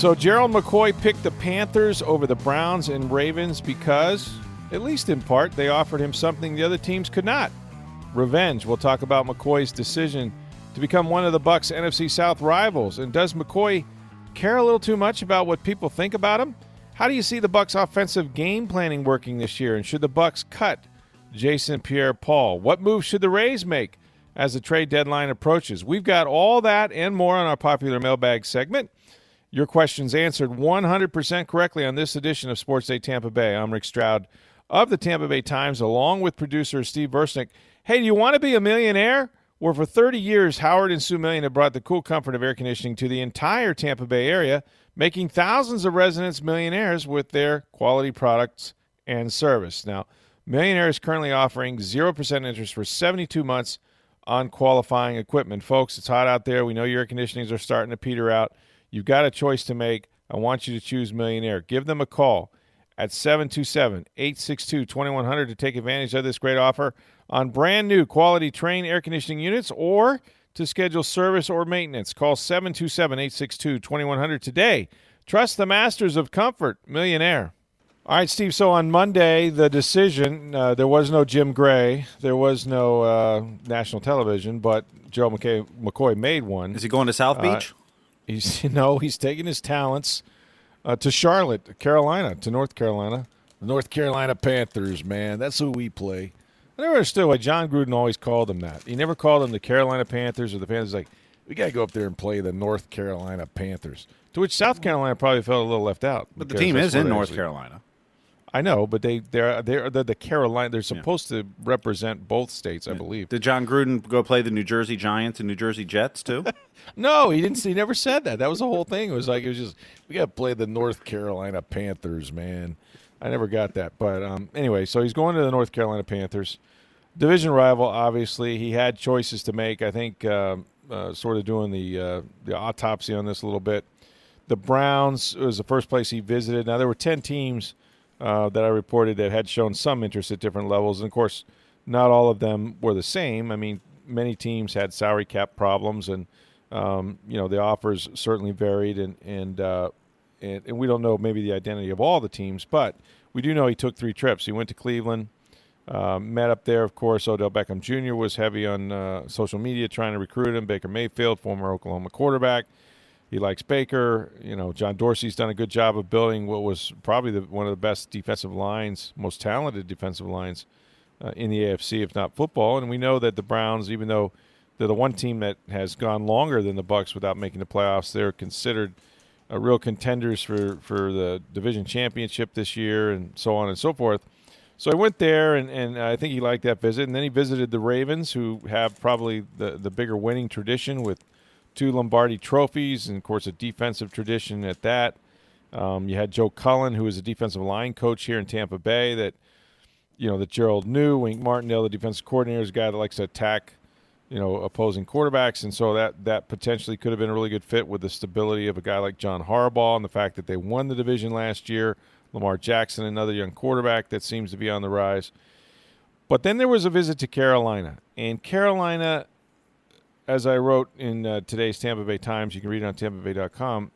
So Gerald McCoy picked the Panthers over the Browns and Ravens because, at least in part, they offered him something the other teams could not. Revenge. We'll talk about McCoy's decision to become one of the Bucks NFC South rivals. And does McCoy care a little too much about what people think about him? How do you see the Bucks offensive game planning working this year? And should the Bucks cut Jason Pierre-Paul? What moves should the Rays make as the trade deadline approaches? We've got all that and more on our popular mailbag segment. Your questions answered 100% correctly on this edition of Sports Day Tampa Bay. I'm Rick Stroud of the Tampa Bay Times, along with producer Steve Versnick. Hey, do you want to be a millionaire? Well, for 30 years, Howard and Sue Million have brought the cool comfort of air conditioning to the entire Tampa Bay area, making thousands of residents millionaires with their quality products and service. Now, Millionaire is currently offering 0% interest for 72 months on qualifying equipment. Folks, it's hot out there. We know your air conditionings are starting to peter out. You've got a choice to make. I want you to choose Millionaire. Give them a call at 727 862 2100 to take advantage of this great offer on brand new quality Trane air conditioning units or to schedule service or maintenance. Call 727 862 2100 today. Trust the masters of comfort, Millionaire. All right, Steve. So on Monday, the decision uh, there was no Jim Gray, there was no uh, national television, but Joe McKay, McCoy made one. Is he going to South Beach? Uh, He's you know he's taking his talents uh, to Charlotte, Carolina, to North Carolina. The North Carolina Panthers, man, that's who we play. I never understood why Jon Gruden always called them that. He never called them the Carolina Panthers or the Panthers. Like we got to go up there and play the North Carolina Panthers. To which South Carolina probably felt a little left out. But the team is in North Carolina. I know, but they they're they're, they're the Carolina. They're supposed yeah. to represent both states, I yeah. believe. Did Jon Gruden go play the New Jersey Giants and New Jersey Jets too? no, he didn't. He never said that. That was the whole thing. It was like it was just we got to play the North Carolina Panthers, man. I never got that, but um, anyway, so he's going to the North Carolina Panthers, division rival. Obviously, he had choices to make. I think uh, uh, sort of doing the uh, the autopsy on this a little bit. The Browns was the first place he visited. Now there were ten teams uh, that I reported that had shown some interest at different levels. And of course, not all of them were the same. I mean, many teams had salary cap problems, and um, you know the offers certainly varied, and and, uh, and and we don't know maybe the identity of all the teams, but we do know he took three trips. He went to Cleveland. Uh, met up there, of course. Odell Beckham Jr. was heavy on uh, social media trying to recruit him. Baker Mayfield, former Oklahoma quarterback, he likes Baker. You know, John Dorsey's done a good job of building what was probably the, one of the best defensive lines, most talented defensive lines uh, in the AFC, if not football. And we know that the Browns, even though they're the one team that has gone longer than the Bucks without making the playoffs, they're considered uh, real contenders for for the division championship this year, and so on and so forth. So I went there, and, and I think he liked that visit. And then he visited the Ravens, who have probably the, the bigger winning tradition with two Lombardi trophies, and of course a defensive tradition at that. Um, you had Joe Cullen, who was a defensive line coach here in Tampa Bay. That you know that Gerald knew. Wink Martindale, the defensive coordinator, is a guy that likes to attack, you know, opposing quarterbacks, and so that that potentially could have been a really good fit with the stability of a guy like John Harbaugh and the fact that they won the division last year. Lamar Jackson, another young quarterback that seems to be on the rise. But then there was a visit to Carolina, and Carolina as I wrote in uh, today's Tampa Bay Times, you can read it on TampaBay.com.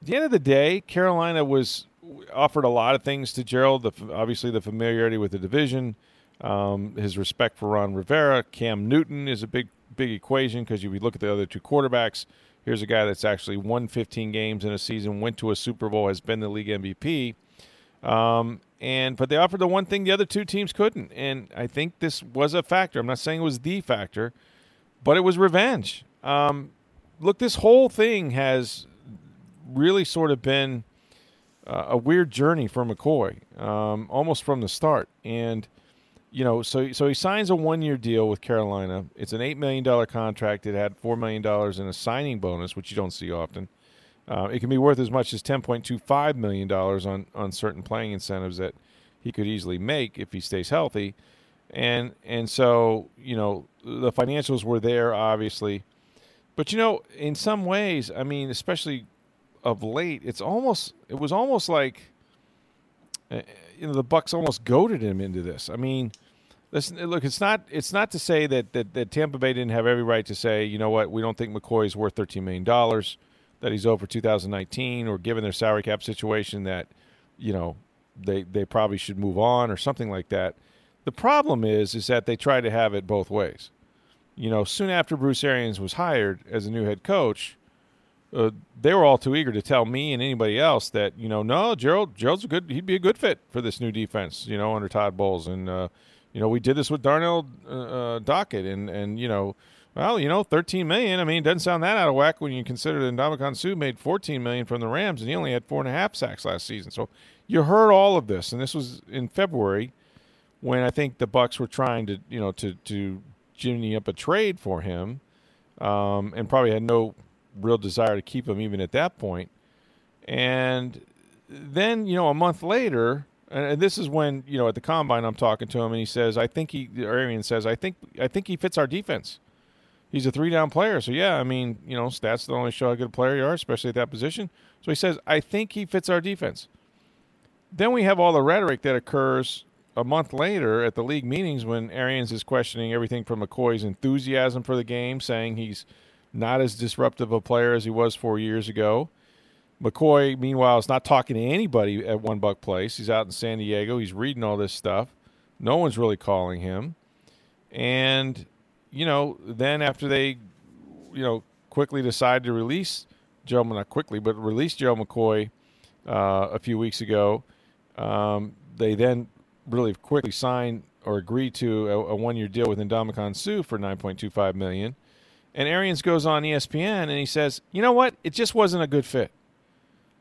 At the end of the day, Carolina was offered a lot of things to Gerald. The, obviously, the familiarity with the division, um, his respect for Ron Rivera, Cam Newton is a big big equation because you look at the other two quarterbacks. Here's a guy that's actually won 15 games in a season, went to a Super Bowl, has been the league MVP. Um, and but they offered the one thing the other two teams couldn't, and I think this was a factor. I'm not saying it was the factor but it was revenge. Um, look, this whole thing has really sort of been uh, a weird journey for McCoy, um, almost from the start. And you know, so so he signs a one year deal with Carolina. It's an eight million dollar contract. It had four million dollars in a signing bonus, which you don't see often. Uh, it can be worth as much as ten point two five million dollars on on certain playing incentives that he could easily make if he stays healthy. And and so you know the financials were there obviously, but you know in some ways, I mean, especially of late, it's almost it was almost like uh, you know the Bucks almost goaded him into this. I mean, listen, look, it's not it's not to say that, that that Tampa Bay didn't have every right to say, you know what, we don't think McCoy is worth thirteen million dollars, that he's over 2019, or given their salary cap situation that you know they they probably should move on or something like that. The problem is is that they try to have it both ways. You know, soon after Bruce Arians was hired as a new head coach, uh, they were all too eager to tell me and anybody else that you know, no, Gerald, Gerald's a good, he'd be a good fit for this new defense, you know, under Todd Bowles, and uh, you know, we did this with Darnell uh, uh Dockett, and and you know, well, you know, thirteen million. I mean, it doesn't sound that out of whack when you consider that Ndamukong Suh made fourteen million from the Rams, and he only had four and a half sacks last season. So you heard all of this, and this was in February when I think the Bucks were trying to, you know, to to ginny up a trade for him, um, and probably had no real desire to keep him even at that point. And then, you know, a month later, and this is when you know at the combine I'm talking to him, and he says, "I think he." Arian says, "I think I think he fits our defense. He's a three down player, so yeah. I mean, you know, stats don't only show how good a player you are, especially at that position. So he says, I think he fits our defense. Then we have all the rhetoric that occurs a month later at the league meetings when Arians is questioning everything from McCoy's enthusiasm for the game, saying he's not as disruptive a player as he was four years ago. McCoy, meanwhile, is not talking to anybody at One Buck Place. He's out in San Diego. He's reading all this stuff. No one's really calling him. And, you know, then after they, you know, quickly decided to release Joe, not quickly, but release Joe McCoy uh, a few weeks ago, um, they then really quickly signed or agreed to a, a one-year deal with Ndamukong Suh for 9.25 million. And Arians goes on ESPN and he says, you know what? It just wasn't a good fit.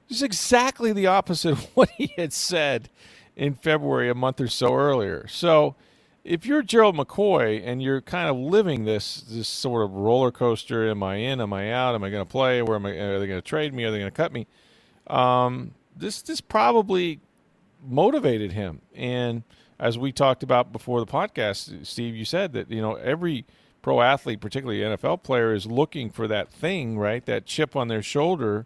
It's exactly the opposite of what he had said in February, a month or so earlier. So if you're Gerald McCoy and you're kind of living this this sort of roller coaster, am I in? Am I out? Am I going to play? Where am I? Are they going to trade me? Are they going to cut me? Um, this this probably motivated him. And as we talked about before the podcast, Steve, you said that you know every pro athlete, particularly NFL player, is looking for that thing, right? That chip on their shoulder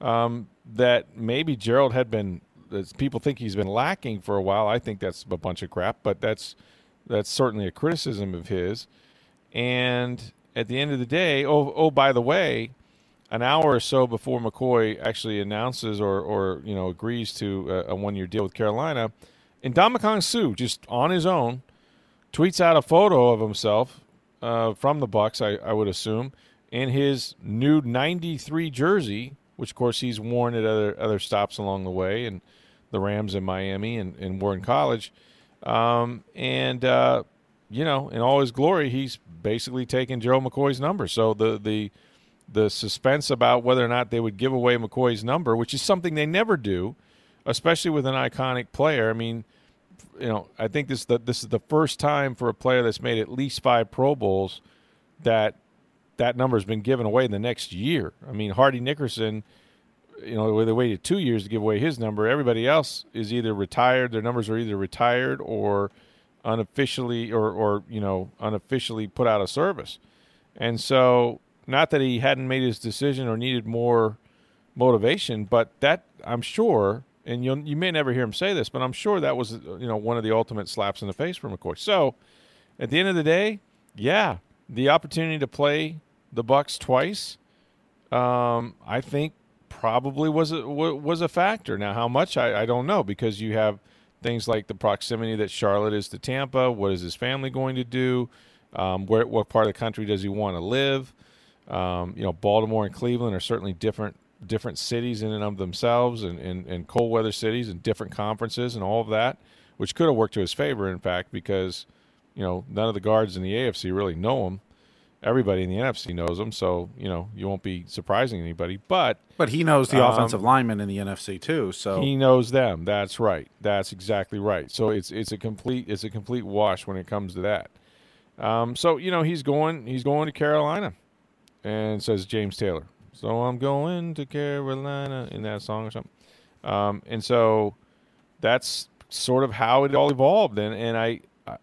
um, that maybe Gerald had been. People think he's been lacking for a while. I think that's a bunch of crap, but that's that's certainly a criticism of his. And at the end of the day, oh, oh, by the way, an hour or so before McCoy actually announces or, or you know agrees to a, a one-year deal with Carolina, Ndamukong Suh just on his own tweets out a photo of himself uh, from the Bucks, I, I, would assume, in his new '93 jersey, which of course he's worn at other other stops along the way, and the Rams in Miami and, and Warren College, um, and uh, you know, in all his glory, he's basically taken Joe McCoy's number. So the the the suspense about whether or not they would give away McCoy's number, which is something they never do, especially with an iconic player. I mean you know, I think this the, this is the first time for a player that's made at least five Pro Bowls that that number's been given away in the next year. I mean, Hardy Nickerson, you know, they waited two years to give away his number. Everybody else is either retired; their numbers are either retired or unofficially, or or you know, unofficially put out of service. And so, not that he hadn't made his decision or needed more motivation, but that I'm sure and you you may never hear him say this, but I'm sure that was you know one of the ultimate slaps in the face for McCoy. So, at the end of the day, yeah, the opportunity to play the Bucks twice, um, I think probably was a, was a factor. Now, how much I, I don't know because you have things like the proximity that Charlotte is to Tampa. What is his family going to do? Um, where what part of the country does he want to live? Um, you know, Baltimore and Cleveland are certainly different different cities in and of themselves and, and, and cold weather cities and different conferences and all of that, which could have worked to his favor, in fact, because, you know, none of the guards in the AFC really know him. everybody in the NFC knows him, so you know you won't be surprising anybody. But But he knows the Um, offensive linemen in the NFC too. So he knows them. That's right. That's exactly right. So it's it's a complete it's a complete wash when it comes to that. Um, so you know he's going he's going to Carolina, and says James Taylor. So I'm going to Carolina in that song or something. Um, and so that's sort of how it all evolved. And and I, I,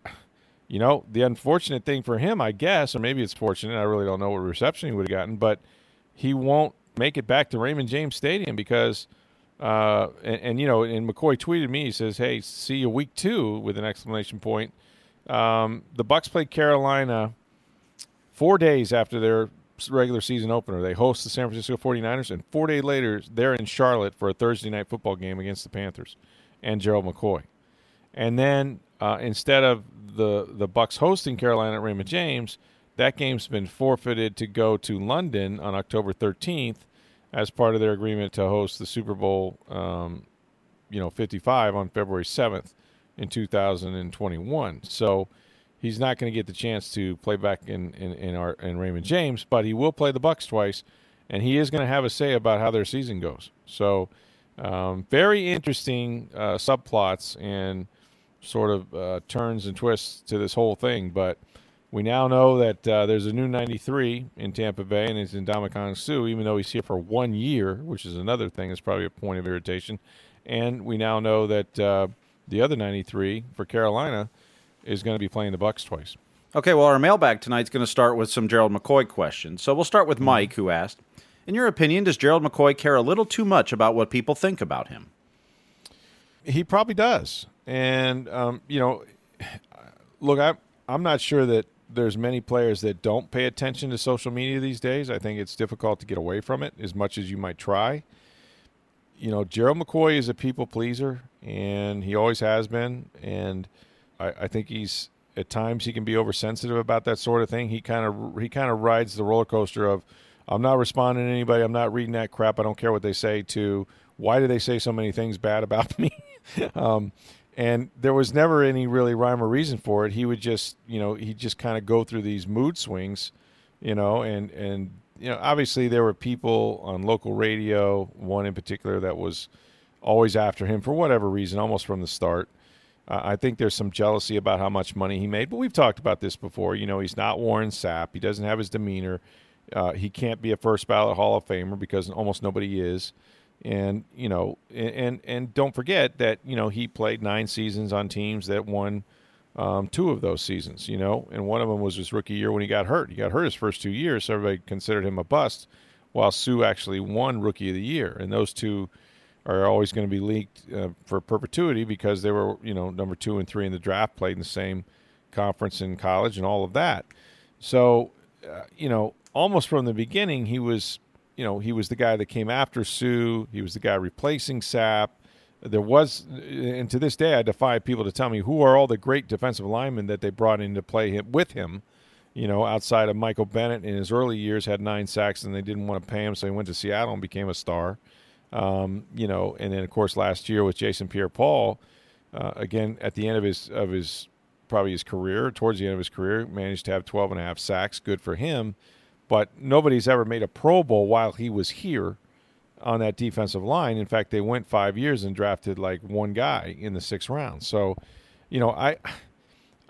you know, the unfortunate thing for him, I guess, or maybe it's fortunate. I really don't know what reception he would have gotten, but he won't make it back to Raymond James Stadium because. Uh, and, and you know, and McCoy tweeted me. He says, "Hey, see you week two with an exclamation point." Um, the Bucks played Carolina four days after their regular season opener. They host the San Francisco 49ers, and four days later, they're in Charlotte for a Thursday night football game against the Panthers and Gerald McCoy. And then uh, instead of the the Bucks hosting Carolina at Raymond James, that game's been forfeited to go to London on October 13th as part of their agreement to host the Super Bowl, um, you know, 55 on February 7th in 2021. So he's not going to get the chance to play back in in in, our, in Raymond James, but he will play the Bucks twice, and he is going to have a say about how their season goes. So um, very interesting uh, subplots and sort of uh, turns and twists to this whole thing, but. We now know that uh, there's a new 93 in Tampa Bay, and it's Ndamukong Suh, even though he's here for one year, which is another thing that's probably a point of irritation. And we now know that uh, the other 93 for Carolina is going to be playing the Bucks twice. Okay, well, our mailbag tonight's going to start with some Gerald McCoy questions. So we'll start Mm-hmm. with Mike, who asked, "In your opinion, does Gerald McCoy care a little too much about what people think about him?" He probably does, and um, you know, look, I'm I'm not sure that there's many players that don't pay attention to social media these days. I think it's difficult to get away from it as much as you might try. You know, Gerald McCoy is a people pleaser, and he always has been. And I, I think he's at times he can be oversensitive about that sort of thing. He kind of he kind of rides the roller coaster of I'm not responding to anybody. I'm not reading that crap. I don't care what they say. To why do they say so many things bad about me? um, and there was never any really rhyme or reason for it. He would just, you know, he just kind of go through these mood swings, you know, and and you know, obviously there were people on local radio, one in particular that was always after him for whatever reason, almost from the start. I think there's some jealousy about how much money he made, but we've talked about this before. You know, he's not Warren Sapp. He doesn't have his demeanor. Uh, he can't be a first ballot Hall of Famer because almost nobody is and you know and and don't forget that you know he played nine seasons on teams that won um, two of those seasons you know and one of them was his rookie year when he got hurt he got hurt his first two years so everybody considered him a bust while Suh actually won rookie of the year and those two are always going to be leaked uh, for perpetuity because they were you know number two and three in the draft played in the same conference in college and all of that so uh, you know almost from the beginning he was you know, he was the guy that came after Suh. He was the guy replacing Sapp. There was, and to this day, I defy people to tell me who are all the great defensive linemen that they brought in to play him, with him. You know, outside of Michael Bennett in his early years, had nine sacks, and they didn't want to pay him, so he went to Seattle and became a star. Um, you know, and then of course last year with Jason Pierre-Paul, uh, again at the end of his of his probably his career, towards the end of his career, managed to have 12 and a half sacks. Good for him but nobody's ever made a Pro Bowl while he was here on that defensive line. In fact, they went five years and drafted like one guy in the sixth round. So, you know, I,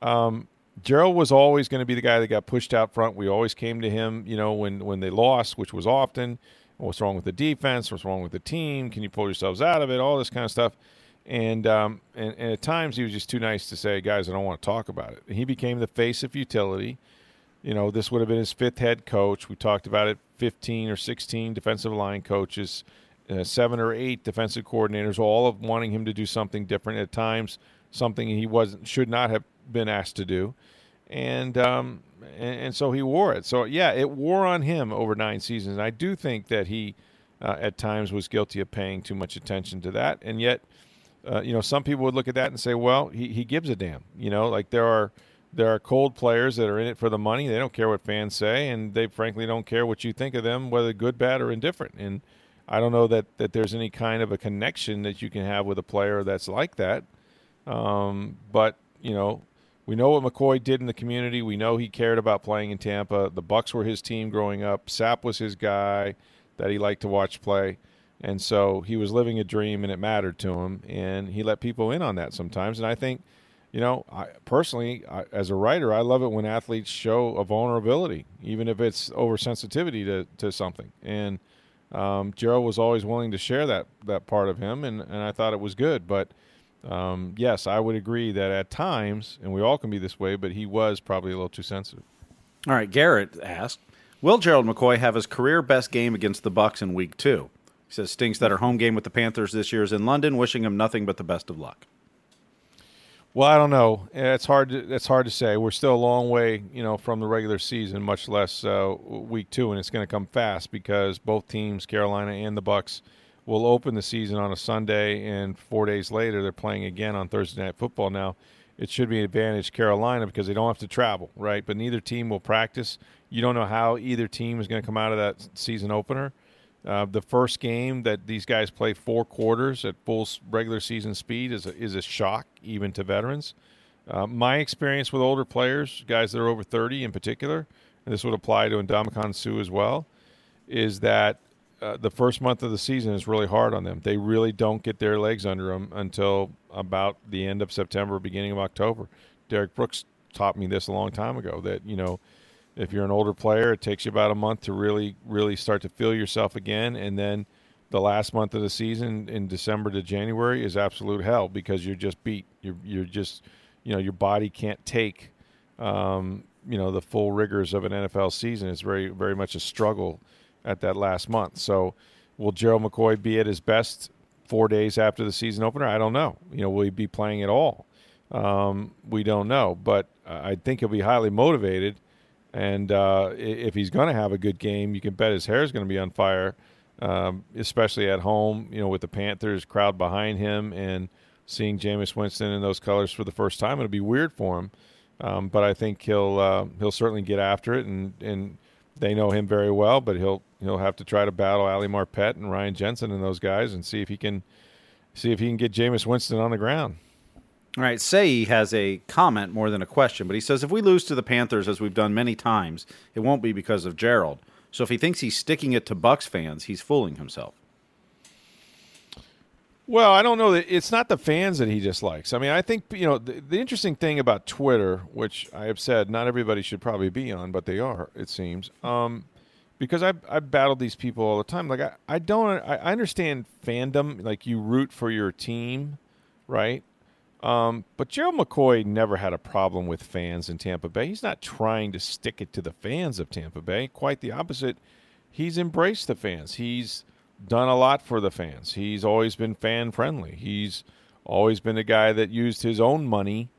um, Gerald was always going to be the guy that got pushed out front. We always came to him, you know, when when they lost, which was often. What's wrong with the defense? What's wrong with the team? Can you pull yourselves out of it? All this kind of stuff. And, um, and and at times he was just too nice to say, guys, I don't want to talk about it. He became the face of futility. you know, this would have been his fifth head coach. We talked about it 15 or 16 defensive line coaches, uh, seven or eight defensive coordinators, all of wanting him to do something different at times, something he wasn't should not have been asked to do. And um, and, and so he wore it. So yeah, it wore on him over nine seasons. I do think that he uh, at times was guilty of paying too much attention to that. And yet, uh, you know, some people would look at that and say, well, he, he gives a damn. You know, like there are there are cold players that are in it for the money. They don't care what fans say, and they frankly don't care what you think of them, whether good, bad, or indifferent. And I don't know that, that there's any kind of a connection that you can have with a player that's like that. Um, but you know, we know what McCoy did in the community. We know he cared about playing in Tampa. The Bucks were his team growing up. Sapp was his guy that he liked to watch play. And so he was living a dream and it mattered to him. And he let people in on that sometimes. And I think, you know, I, personally, I, as a writer, I love it when athletes show a vulnerability, even if it's oversensitivity to, to something. And um, Gerald was always willing to share that, that part of him. And, and I thought it was good. But um, yes, I would agree that at times, and we all can be this way, but he was probably a little too sensitive. All right, Garrett asked, "Will Gerald McCoy have his career best game against the Bucks in Week Two? He says stinks that our home game with the Panthers this year is in London. Wishing him nothing but the best of luck. Well, I don't know. It's hard. To, it's hard to say. We're still a long way, you know, from the regular season, much less uh, week two, and it's going to come fast because both teams, Carolina and the Bucks, will open the season on a Sunday, and four days later they're playing again on Thursday Night Football. Now, it should be an advantage Carolina because they don't have to travel, right? But neither team will practice. You don't know how either team is going to come out of that season opener. Uh, the first game that these guys play four quarters at full regular season speed is a, is a shock even to veterans. Uh, my experience with older players, guys that are over 30 in particular, and this would apply to Ndamukong Suh as well, is that uh, the first month of the season is really hard on them. They really don't get their legs under them until about the end of September, beginning of October. Derrick Brooks taught me this a long time ago that, you know, if you're an older player, it takes you about a month to really, really start to feel yourself again. And then the last month of the season in December to January is absolute hell because you're just beat. You're, you're just, you know, your body can't take, um, you know, the full rigors of an NFL season. It's very, very much a struggle at that last month. So, will Gerald McCoy be at his best four days after the season opener? I don't know. You know, will he be playing at all? Um, we don't know, but I think he'll be highly motivated. And uh, if he's going to have a good game, you can bet his hair is going to be on fire, um, especially at home. You know, with the Panthers crowd behind him and seeing Jameis Winston in those colors for the first time, it'll be weird for him. Um, but I think he'll uh, he'll certainly get after it, and and they know him very well. But he'll he'll have to try to battle Ali Marpet and Ryan Jensen and those guys and see if he can see if he can get Jameis Winston on the ground. All right, Say has a comment more than a question, but he says if we lose to the Panthers as we've done many times, it won't be because of Gerald. So if he thinks he's sticking it to Bucks fans, he's fooling himself. Well, I don't know that it's not the fans that he dislikes. I mean, I think you know the, the, interesting thing about Twitter, which I have said not everybody should probably be on, but they are. It seems. Um, because I've, I've battled these people all the time. Like I, I don't I, understand fandom, like you root for your team, right? Um, but Gerald McCoy never had a problem with fans in Tampa Bay. He's not trying to stick it to the fans of Tampa Bay. Quite the opposite. He's embraced the fans. He's done a lot for the fans. He's always been fan friendly. He's always been a guy that used his own money,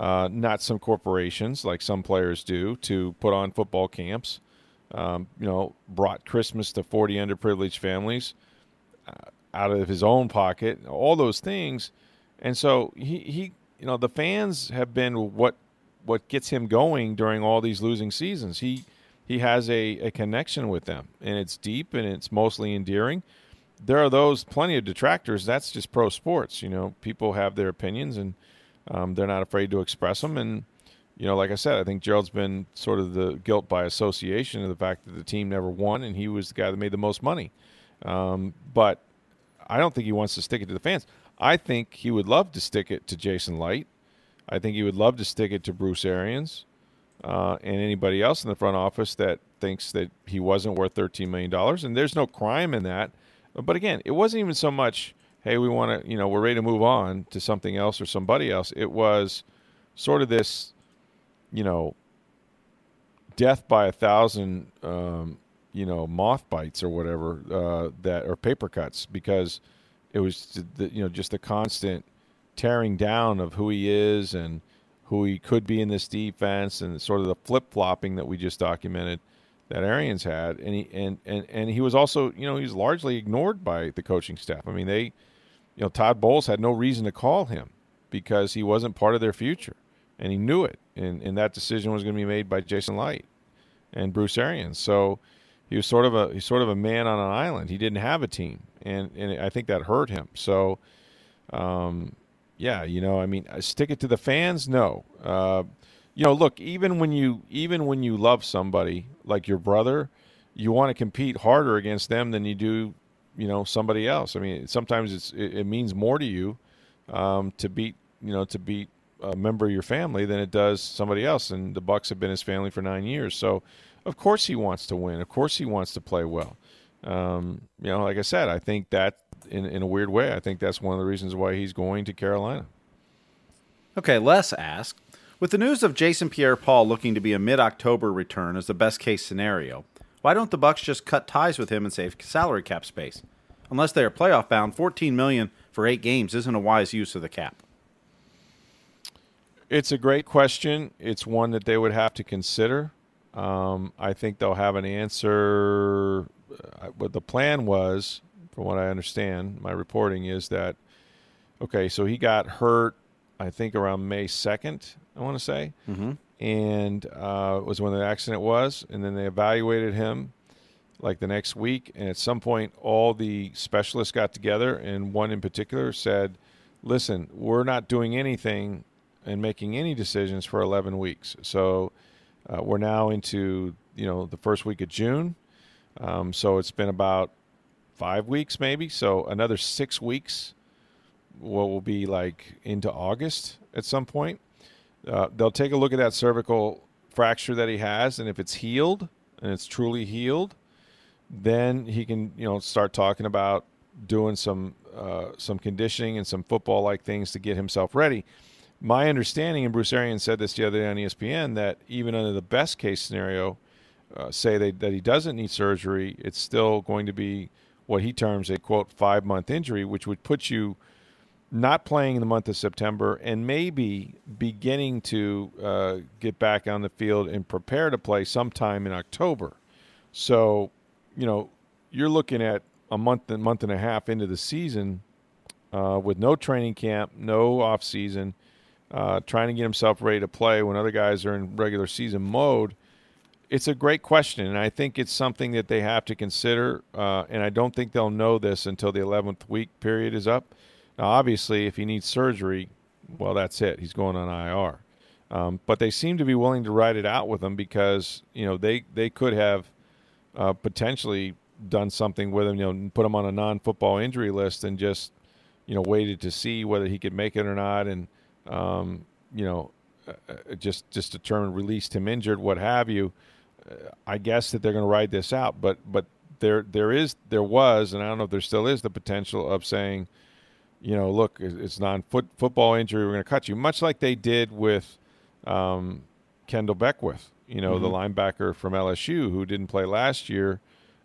uh, not some corporations like some players do, to put on football camps um, you know, brought Christmas to 40 underprivileged families uh, out of his own pocket, all those things. And so he, he, you know, the fans have been what what gets him going during all these losing seasons. He he has a, a connection with them, and it's deep and it's mostly endearing. There are those plenty of detractors. That's just pro sports. You know, people have their opinions, and um, they're not afraid to express them. And you know, like I said, I think Gerald's been sort of the guilt by association of the fact that the team never won, and he was the guy that made the most money. Um, but I don't think he wants to stick it to the fans. I think he would love to stick it to Jason Licht. I think he would love to stick it to Bruce Arians uh, and anybody else in the front office that thinks that he wasn't worth $13 million. And there's no crime in that. But again, it wasn't even so much, hey, we want to, you know, we're ready to move on to something else or somebody else. It was sort of this you know, death by a thousand, um, you know, moth bites or whatever uh, that or paper cuts because it was the, you know just the constant tearing down of who he is and who he could be in this defense and sort of the flip flopping that we just documented that Arians had and he and, and and he was also you know he was largely ignored by the coaching staff. I mean they you know Todd Bowles had no reason to call him because he wasn't part of their future and he knew it. And, and that decision was going to be made by Jason Licht and Bruce Arians. So he was sort of a he's sort of a man on an island. He didn't have a team, and and I think that hurt him. So, um, yeah, you know, I mean, uh, stick it to the fans. No, uh, you know, look, even when you even when you love somebody like your brother, you want to compete harder against them than you do, you know, somebody else. I mean, sometimes it's it, it means more to you um, to beat you know to beat a member of your family than it does somebody else. And the Bucks have been his family for nine years, so of course he wants to win. Of course he wants to play well. Um, you know, like I said, I think that in in a weird way, I think that's one of the reasons why he's going to Carolina. Okay, Les asked, with the news of Jason Pierre-Paul looking to be a mid-October return as the best case scenario, why don't the Bucks just cut ties with him and save salary cap space? Unless they are playoff bound, 14 million for 8 games isn't a wise use of the cap. It's a great question. It's one that they would have to consider. Um, I think they'll have an answer. Uh, what the plan was, from what I understand, my reporting is that okay, so he got hurt, I think around May second, I want to say, mm-hmm. and uh, was when the accident was, and then they evaluated him like the next week, and at some point, all the specialists got together, and one in particular said, "Listen, we're not doing anything and making any decisions for 11 weeks. So uh, we're now into you know the first week of June. Um, so it's been about five weeks maybe. So another six weeks. What will be like into August at some point. Uh, they'll take a look at that cervical fracture that he has, and if it's healed and it's truly healed, then he can you know start talking about doing some uh, some conditioning and some football like things to get himself ready my understanding, and Bruce Arians said this the other day on ESPN, that even under the best case scenario, uh, say they, that he doesn't need surgery, it's still going to be what he terms a quote five month injury, which would put you not playing in the month of September and maybe beginning to uh, get back on the field and prepare to play sometime in October. So, you know, you're looking at a month and month and a half into the season uh, with no training camp, no off season uh, trying to get himself ready to play when other guys are in regular season mode? It's a great question, and I think it's something that they have to consider. Uh, and I don't think they'll know this until the 11th week period is up. Now, obviously, if he needs surgery, well, that's it. He's going on IR. Um, but they seem to be willing to ride it out with him because you know they they could have uh, potentially done something with him. You know, put him on a non-football injury list and just you know waited to see whether he could make it or not. And um, you know, uh, uh, just just determined released him injured, what have you. Uh, I guess that they're going to ride this out, but but there there is there was, and I don't know if there still is the potential of saying, you know, look, it's non football injury. We're going to cut you, much like they did with um, Kendell Beckwith, you know, mm-hmm. the linebacker from LSU who didn't play last year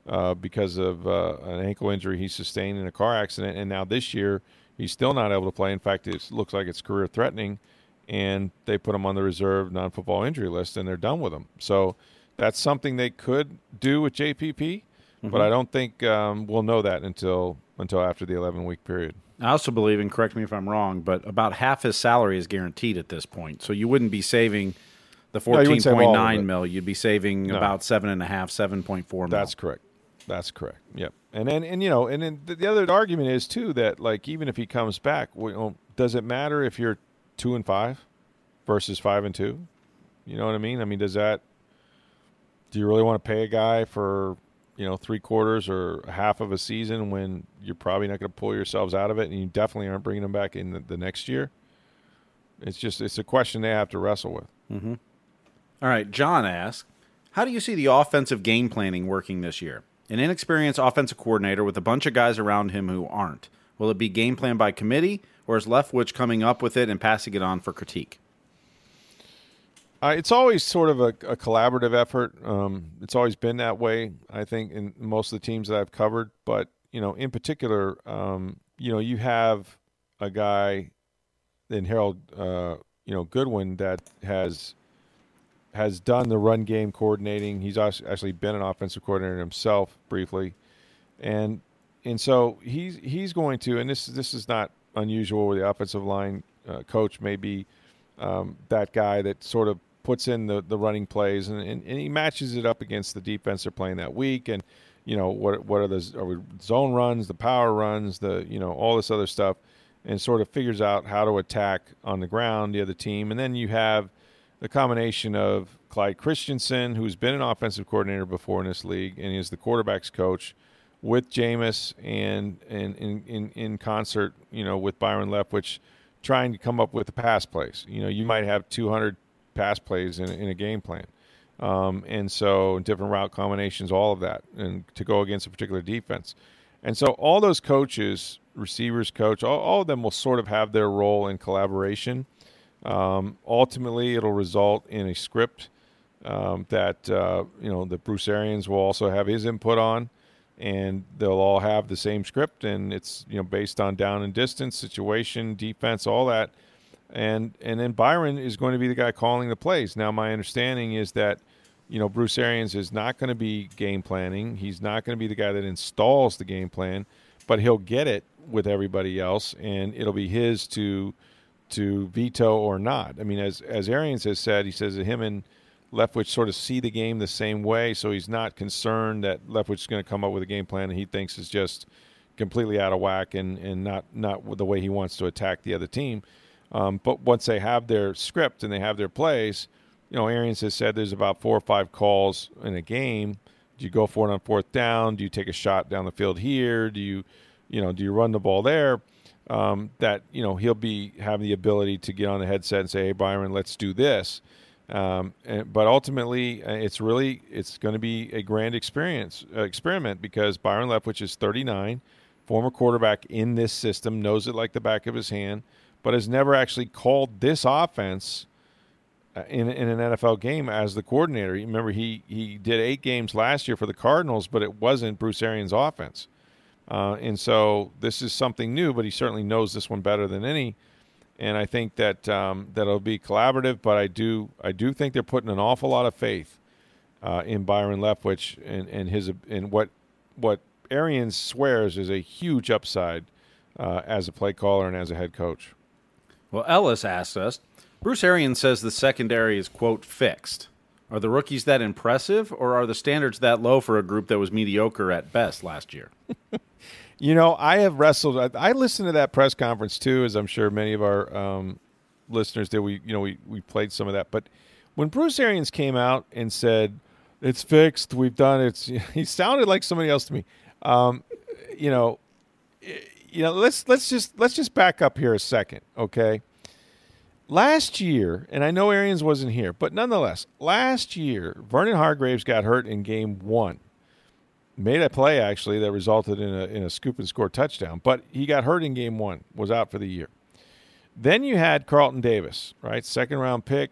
uh, because of uh, an ankle injury he sustained in a car accident, and now this year He's still not able to play. In fact, it looks like it's career threatening, and they put him on the reserve non football injury list, and they're done with him. So that's something they could do with JPP, mm-hmm. but I don't think um, we'll know that until until after the 11 week period. I also believe, and correct me if I'm wrong, but about half his salary is guaranteed at this point. So you wouldn't be saving the 14.9 no, mil. You'd be saving no. about seven and a half, 7.4 mil. That's correct. That's correct. Yep. And then, and you know, and then the other argument is too that like even if he comes back, well, does it matter if you're two and five versus five and two? You know what I mean? I mean, does that? Do you really want to pay a guy for you know three quarters or half of a season when you're probably not going to pull yourselves out of it, and you definitely aren't bringing them back in the, the next year? It's just it's a question they have to wrestle with. Mm-hmm. All right, John asks, how do you see the offensive game planning working this year? an inexperienced offensive coordinator with a bunch of guys around him who aren't. Will it be game plan by committee, or is Leftwich coming up with it and passing it on for critique? Uh, it's always sort of a, a collaborative effort. Um, it's always been that way, I think, in most of the teams that I've covered. But you know, in particular, um, you know, you have a guy in Harold, uh, you know, Goodwin that has has done the run game coordinating. He's actually been an offensive coordinator himself briefly, and and so he's he's going to. And this this is not unusual where the offensive line uh, coach may be um, that guy that sort of puts in the, the running plays and, and, and, he matches it up against the defense they're playing that week and you know what what are the are we zone runs the power runs the you know all this other stuff and sort of figures out how to attack on the ground the other team. And then you have the combination of Clyde Christensen, who's been an offensive coordinator before in this league and is the quarterback's coach, with Jameis and and in, in, concert, you know, with Byron Leftwich, trying to come up with the pass plays. You know, you might have 200 pass plays in, in a game plan. Um, and so different route combinations, all of that, and to go against a particular defense. And so all those coaches, receivers coach, all, all of them will sort of have their role in collaboration. Um, ultimately, it'll result in a script um, that uh, you know the Bruce Arians will also have his input on, and they'll all have the same script, and it's you know based on down and distance, situation, defense, all that, and and then Byron is going to be the guy calling the plays. Now, my understanding is that you know, Bruce Arians is not going to be game planning. He's not going to be the guy that installs the game plan, but he'll get it with everybody else, and it'll be his to to veto or not. I mean, as as Arians has said, he says that him and Leftwich sort of see the game the same way, so he's not concerned that Leftwich is going to come up with a game plan that he thinks is just completely out of whack and, and not not the way he wants to attack the other team. Um, but once they have their script and they have their plays, you know, Arians has said there's about four or five calls in a game. Do you go for it on fourth down? Do you take a shot down the field here? Do you, you know, do you run the ball there? Um, that you know he'll be having the ability to get on the headset and say, "Hey, Byron, let's do this." Um, and, but ultimately, uh, it's really it's going to be a grand experience uh, experiment because Byron Leftwich is 39, former quarterback in this system, knows it like the back of his hand, but has never actually called this offense uh, in, in an NFL game as the coordinator. Remember, he, he did eight games last year for the Cardinals, but it wasn't Bruce Arians' offense. Uh, and so this is something new, but he certainly knows this one better than any. And I think that um, that it'll be collaborative, but I do I do think they're putting an awful lot of faith uh, in Byron Leftwich and, and his and what what Arians swears is a huge upside uh, as a play caller and as a head coach. Well, Ellis asked us Bruce Arians says the secondary is, quote, fixed. Are the rookies that impressive, or are the standards that low for a group that was mediocre at best last year? you know, I have wrestled. I, I, listened to that press conference too, as I'm sure many of our um, listeners did. We, you know, we, we played some of that. But when Bruce Arians came out and said, it's fixed, we've done it, he sounded like somebody else to me. Um, you know, you know, let's let's just let's just back up here a second, okay? Last year, and I know Arians wasn't here, but nonetheless, last year, Vernon Hargreaves got hurt in game one. Made a play, actually, that resulted in a, in a scoop and score touchdown, but he got hurt in game one, was out for the year. Then you had Carlton Davis, right? Second round pick,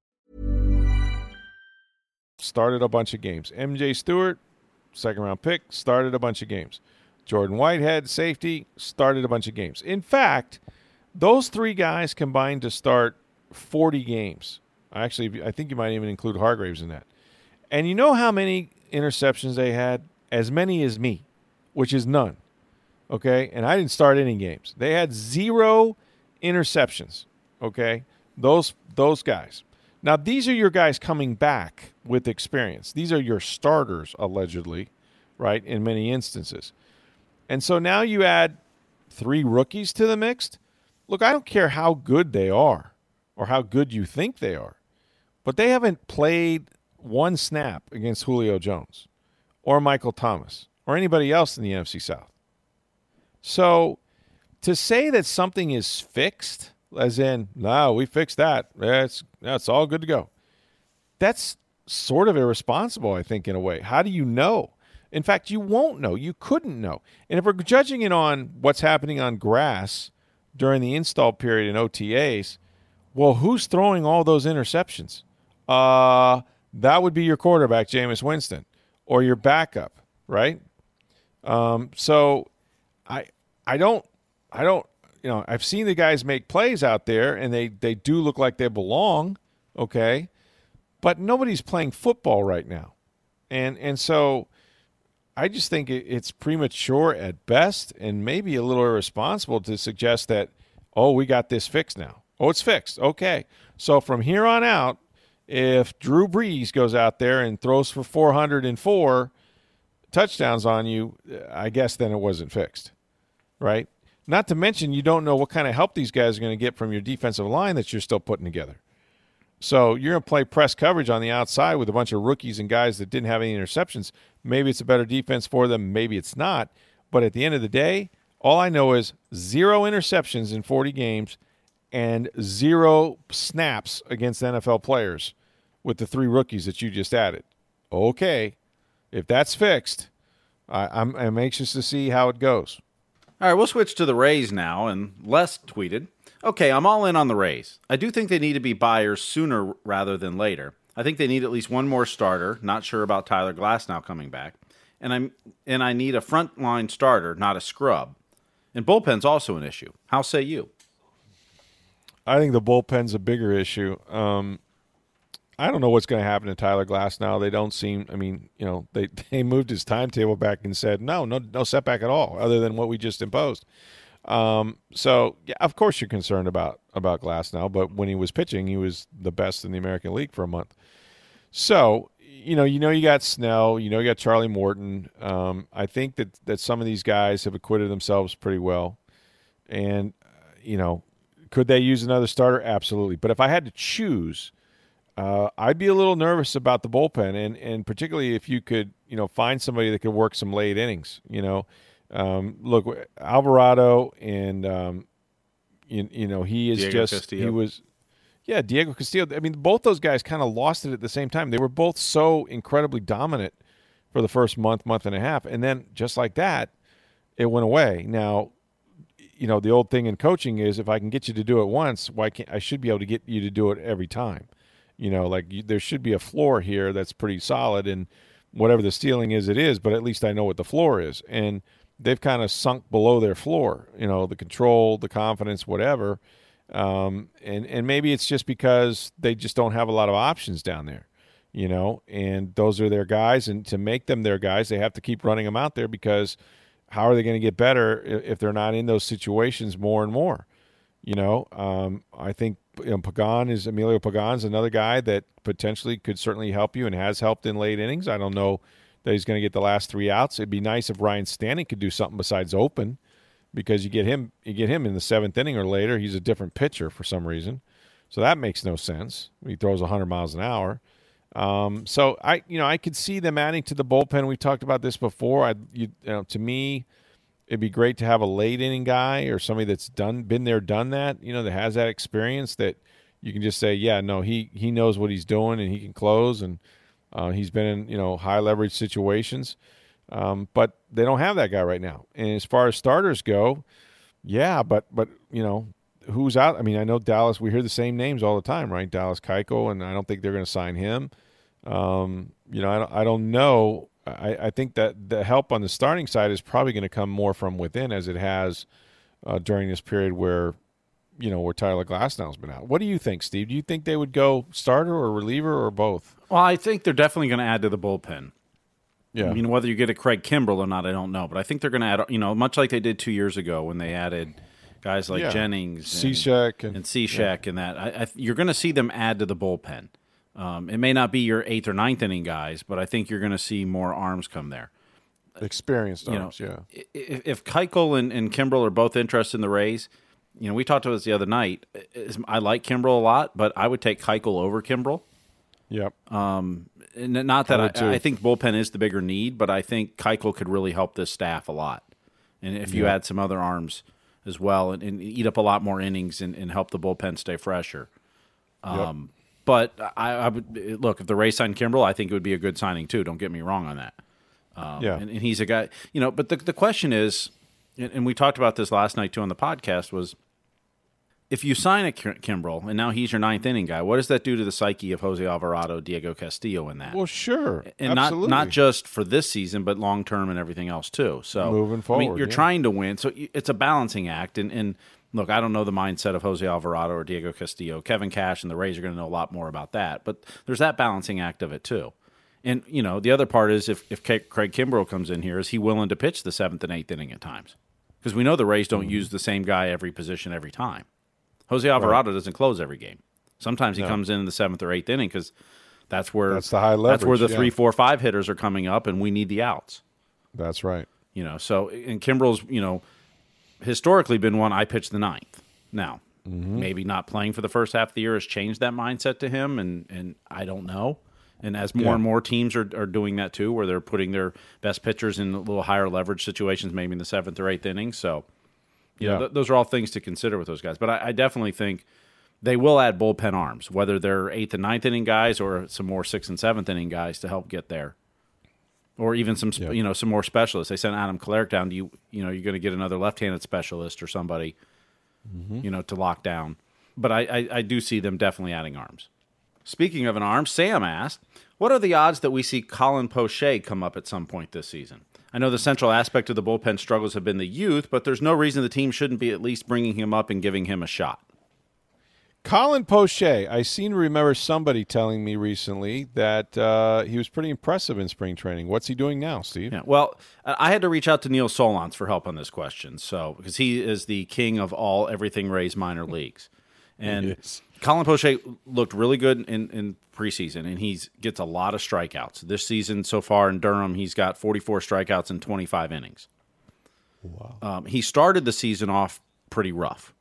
started a bunch of games. MJ Stewart, second round pick, started a bunch of games. Jordan Whitehead, safety, started a bunch of games. In fact, those three guys combined to start 40 games. Actually, I think you might even include Hargreaves in that. And you know how many interceptions they had? As many as me, which is none. Okay? And I didn't start any games. They had zero interceptions. Okay? Those those guys. Now, these are your guys coming back with experience. These are your starters, allegedly, right, in many instances. And so now you add three rookies to the mix. Look, I don't care how good they are or how good you think they are, but they haven't played one snap against Julio Jones or Michael Thomas or anybody else in the NFC South. So to say that something is fixed as in, no, we fixed that. That's that's all good to go. That's sort of irresponsible, I think, in a way. How do you know? In fact, you won't know. You couldn't know. And if we're judging it on what's happening on grass during the install period in OTAs, well, who's throwing all those interceptions? Uh, that would be your quarterback, Jameis Winston, or your backup, right? Um, so I I don't, I don't, you know, I've seen the guys make plays out there, and they they do look like they belong. Okay, but nobody's playing football right now, and and so I just think it's premature at best, and maybe a little irresponsible to suggest that oh we got this fixed now. Oh, it's fixed. Okay, so from here on out, if Drew Brees goes out there and throws for 404 touchdowns on you, I guess then it wasn't fixed, right? Not to mention, you don't know what kind of help these guys are going to get from your defensive line that you're still putting together. So you're going to play press coverage on the outside with a bunch of rookies and guys that didn't have any interceptions. Maybe it's a better defense for them. Maybe it's not. But at the end of the day, all I know is zero interceptions in 40 games and zero snaps against NFL players with the three rookies that you just added. Okay, if that's fixed, I, I'm anxious to see how it goes. All right, we'll switch to the Rays now. And Les tweeted Okay, I'm all in on the Rays. I do think they need to be buyers sooner rather than later. I think they need at least one more starter. Not sure about Tyler Glasnow coming back. And I'm and I need a frontline starter, not a scrub. And bullpen's also an issue. How say you? I think the bullpen's a bigger issue. Um, I don't know what's going to happen to Tyler Glasnow. They don't seem. I mean, you know, they they moved his timetable back and said no, no, no setback at all, other than what we just imposed. Um, so yeah, of course you're concerned about about Glasnow. but when he was pitching, he was the best in the American League for a month. So you know, you know, you got Snell, you know, you got Charlie Morton. Um, I think that that some of these guys have acquitted themselves pretty well, and uh, you know, could they use another starter? Absolutely. But if I had to choose, uh, I'd be a little nervous about the bullpen, and and particularly if you could, you know, find somebody that could work some late innings. You know, um, look, Alvarado and um, you, you, know he is Diego just Castillo. he was yeah Diego Castillo. I mean, both those guys kind of lost it at the same time. They were both so incredibly dominant for the first month, month and a half, and then just like that, it went away. Now, you know the old thing in coaching is if I can get you to do it once, why can't I should be able to get you to do it every time? You know, like you, there should be a floor here that's pretty solid, and whatever the ceiling is, it is. But at least I know what the floor is, and they've kind of sunk below their floor. You know, the control, the confidence, whatever. Um, and and maybe it's just because they just don't have a lot of options down there. You know, and those are their guys, and to make them their guys, they have to keep running them out there because how are they going to get better if they're not in those situations more and more? You know, um, I think you know, Pagan is Emilio Pagan's another guy that potentially could certainly help you and has helped in late innings. I don't know that he's going to get the last three outs. It'd be nice if Ryne Stanek could do something besides open, because you get him you get him in the seventh inning or later. He's a different pitcher for some reason, so that makes no sense. He throws 100 miles an hour. Um, so I you know I could see them adding to the bullpen. We talked about this before. I you, you know to me. It'd be great to have a late inning guy or somebody that's done been there, done that. You know, that has that experience that you can just say, yeah, no, he he knows what he's doing and he can close and uh, he's been in you know high leverage situations, um, but they don't have that guy right now. And as far as starters go, yeah, but but you know who's out? I mean, I know Dallas. We hear the same names all the time, right? Dallas Keuchel, and I don't think they're going to sign him. Um, you know, I don't, I don't know. I, I think that the help on the starting side is probably going to come more from within, as it has uh, during this period where you know where Tyler Glasnow's been out. What do you think, Steve? Do you think they would go starter or reliever or both? Well, I think they're definitely going to add to the bullpen. Yeah. I mean, whether you get a Craig Kimbrel or not, I don't know. But I think they're going to add, you know, much like they did two years ago when they added guys like Yeah. Jennings, and, Cishek and- and Cishek, and that. I, I, you're going to see them add to the bullpen. Um, it may not be your eighth or ninth inning guys, but I think you're going to see more arms come there. experienced You know, arms. yeah. If, if Keuchel and, and Kimbrel are both interested in the Rays, you know, we talked about this the other night. Is- I like Kimbrel a lot, but I would take Keuchel over Kimbrel. Yep. And not that I I. I, think bullpen is the bigger need, but I think Keuchel could really help this staff a lot. And if you add some other arms as well and, and eat up a lot more innings and, and help the bullpen stay fresher. Um, But I, I would look if the Rays signed Kimbrel, I think it would be a good signing too. Don't get me wrong on that. Um, yeah. And, and he's a guy, you know. But the the question is, and, and we talked about this last night too on the podcast was, if you sign a Kim- Kimbrel and now he's your ninth inning guy, what does that do to the psyche of Jose Alvarado, Diego Castillo in that? Well, sure, and absolutely. not not just for this season, but long term and everything else too. So Moving forward, I mean, you're yeah. trying to win, so it's a balancing act. And, and look, I don't know the mindset of Jose Alvarado or Diego Castillo. Kevin Cash and the Rays are going to know a lot more about that. But there's that balancing act of it too. And you know, the other part is if if Craig Kimbrel comes in here, is he willing to pitch the seventh and eighth inning at times? Because we know the Rays Mm-hmm. don't use the same guy every position every time. Jose Alvarado doesn't close every game. Sometimes he comes in in the seventh or eighth inning because that's where That's the high leverage. That's where the yeah. four, five hitters are coming up, and we need the outs. That's right. You know, so and Kimbrel's you know historically been one I pitch the ninth. Now, Mm-hmm. maybe not playing for the first half of the year has changed that mindset to him, and and I don't know. And as more Yeah. and more teams are, are doing that too, where they're putting their best pitchers in a little higher leverage situations, maybe in the seventh or eighth inning. So, you know, Yeah. th- those are all things to consider with those guys. But I, I definitely think they will add bullpen arms, whether they're eighth and ninth inning guys or some more sixth and seventh inning guys to help get there, or even some Yeah. you know some more specialists. They sent Adam Kolarek down. Do you you know you're going to get another left-handed specialist or somebody, Mm-hmm. you know, to lock down. But I, I I do see them definitely adding arms. Speaking of an arm, Sam asked, "What are the odds that we see Colin Poche come up at some point this season?" I know the central aspect of the bullpen struggles have been the youth, but there's no reason the team shouldn't be at least bringing him up and giving him a shot. Colin Poche, I seem to remember somebody telling me recently that uh, he was pretty impressive in spring training. What's he doing now, Steve? Yeah. Well, I had to reach out to Neil Solondz for help on this question. So, because he is the king of all everything Rays minor leagues. And. Colin Poche looked really good in, in preseason, and he gets a lot of strikeouts. This season so far in Durham, he's got 44 strikeouts in 25 innings. Wow. Um, he started the season off pretty rough.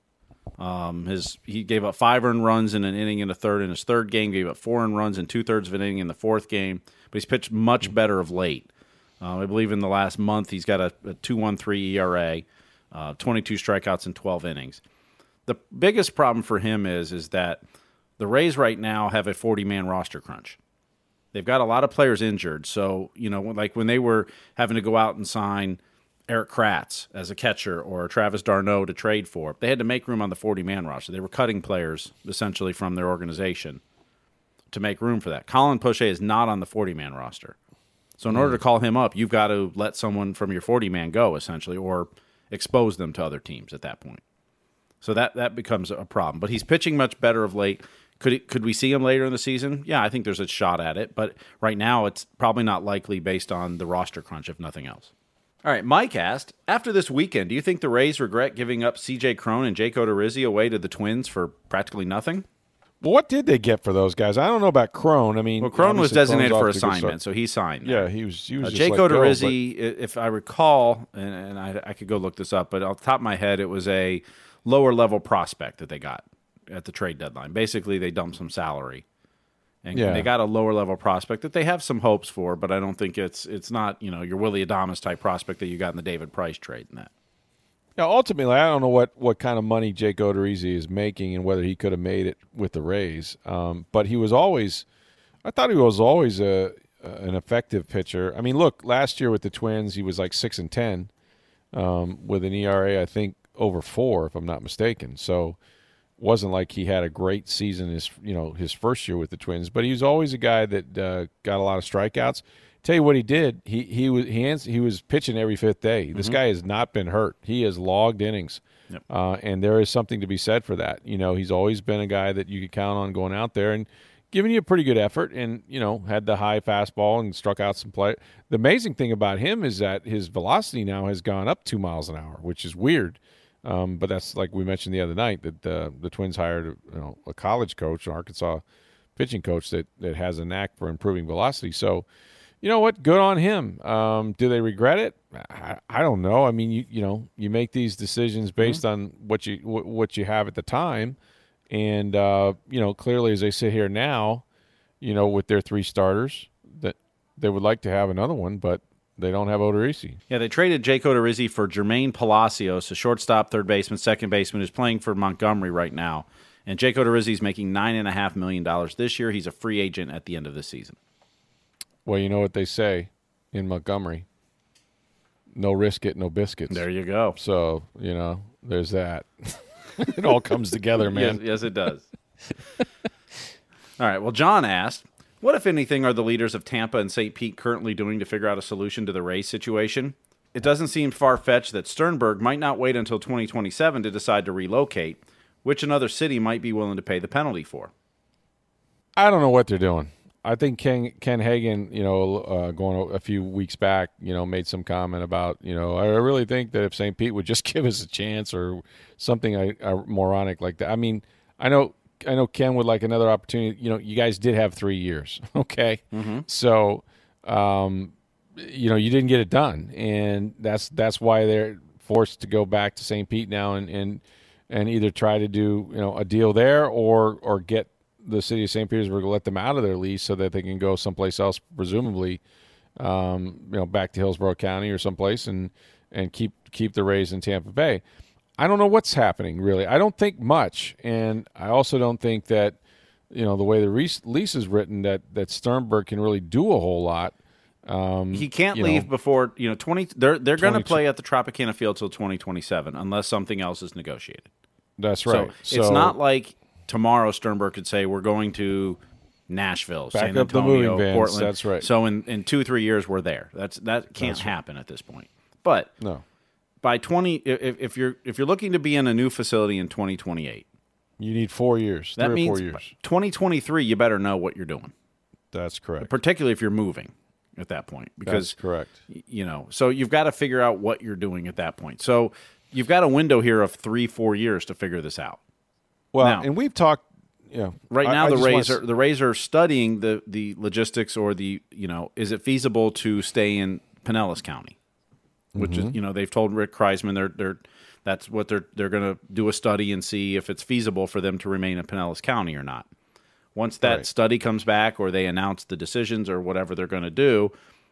Um, his he gave up five earned runs in an inning in a third in his third game. Gave up four earned runs in two thirds of an inning in the fourth game. But he's pitched much better of late. Uh, I believe in the last month he's got a, two one three ERA, uh, twenty two strikeouts in twelve innings. The biggest problem for him is is that the Rays right now have a forty man roster crunch. They've got a lot of players injured, so you know, like when they were having to go out and sign Erik Kratz as a catcher or Travis d'Arnaud to trade for, they had to make room on the 40 man roster. They were cutting players essentially from their organization to make room for that. Colin Poche is not on the 40 man roster. So in order to hmm. call him up, you've got to let someone from your 40 man go essentially or expose them to other teams at that point. So that that becomes a problem. But he's pitching much better of late. Could it, could we see him later in the season? Yeah, I think there's a shot at it, but right now it's probably not likely based on the roster crunch if nothing else. All right, Mike asked, after this weekend, do you think the Rays regret giving up CJ Cron and Jake Odorizzi away to the Twins for practically nothing? Well, what did they get for those guys? I don't know about Cron. I mean, Well, Cron was designated for off to a good assignment, so he signed. Yeah, he was. He was Uh, just Jake go, but- if I recall, and, and I, I could go look this up, but off the top of my head, it was a lower level prospect that they got at the trade deadline. Basically, they dumped some salary, and Yeah. they got a lower level prospect that they have some hopes for, but I don't think it's it's not you know your Willy Adames type prospect that you got in the David Price trade. And that Now, ultimately, I don't know what, what kind of money Jake Odorizzi is making and whether he could have made it with the Rays. Um, but he was always, I thought he was always a, an effective pitcher. I mean, look, last year with the Twins, he was like six and ten um, with an ERA, I think over four, if I'm not mistaken. So, wasn't like he had a great season his you know his first year with the Twins, but he was always a guy that uh, got a lot of strikeouts. Tell you what he did. He he was he ans- he was pitching every fifth day. This guy has not been hurt. He has logged innings, Yep. uh, and there is something to be said for that. You know, he's always been a guy that you could count on going out there and giving you a pretty good effort, and you know had the high fastball and struck out some play. The amazing thing about him is that his velocity now has gone up two miles an hour, which is weird. Um, but that's like we mentioned the other night that uh, the Twins hired you know a college coach, an Arkansas pitching coach that that has a knack for improving velocity. So, you know what? Good on him. Um, do they regret it? I, I don't know. I mean, you you know you make these decisions based on what you wh- what you have at the time, and uh, you know clearly as they sit here now, you know with their three starters that they would like to have another one, but they don't have Odorizzi. Yeah, they traded Jake Odorizzi for Jermaine Palacios, a shortstop, third baseman, second baseman, who's playing for Montgomery right now. And Jake Odorizzi is making nine and a half million dollars this year. He's a free agent at the end of the season. Well, you know what they say in Montgomery: no risk it, no biscuits. There you go. So you know, there's that. it all comes together, man. Yes, yes, it does. All right. Well, John asked, "What, if anything, are the leaders of Tampa and St. Pete currently doing to figure out a solution to the Rays situation? It doesn't seem far fetched that Sternberg might not wait until 2027 to decide to relocate, which another city might be willing to pay the penalty for." I don't know what they're doing. I think Ken Ken Hagen, you know, uh, going a few weeks back, you know, made some comment about, you know, I really think that if St. Pete would just give us a chance or something I, I, moronic like that. I mean, I know I know Ken would like another opportunity. You know, you guys did have three years, okay? Mm-hmm. So, um, you know, you didn't get it done, and that's that's why they're forced to go back to St. Pete now and and and either try to do you know a deal there or or get the city of St. Petersburg let them out of their lease so that they can go someplace else, presumably, um, you know, back to Hillsborough County or someplace, and and keep keep the Rays in Tampa Bay. I don't know what's happening really. I don't think much, and I also don't think that you know the way the lease is written that that Sternberg can really do a whole lot. Um, he can't leave know, before you know twenty. They're they're going to play at the Tropicana Field till twenty twenty seven unless something else is negotiated. That's right. So, so, it's not like tomorrow Sternberg could say we're going to Nashville, San Antonio, Portland. That's right. So in, in two three years we're there. That's that can't That's happen right. at this point. But no, by twenty, if, if you're if you're looking to be in a new facility in twenty twenty eight, you need four years. That means four years. Twenty twenty three, you better know what you're doing. That's correct. Particularly if you're moving at that point, because That's correct. You know, so you've got to figure out what you're doing at that point. So you've got a window here of three four years to figure this out. Well, now, and we've talked. Yeah, right now I, the Rays are the Rays are studying the the logistics or the you know is it feasible to stay in Pinellas County, which mm-hmm. is you know they've told Rick Kriseman they're they're that's what they're they're going to do a study and see if it's feasible for them to remain in Pinellas County or not. Once that right. study comes back or they announce the decisions or whatever they're going to do,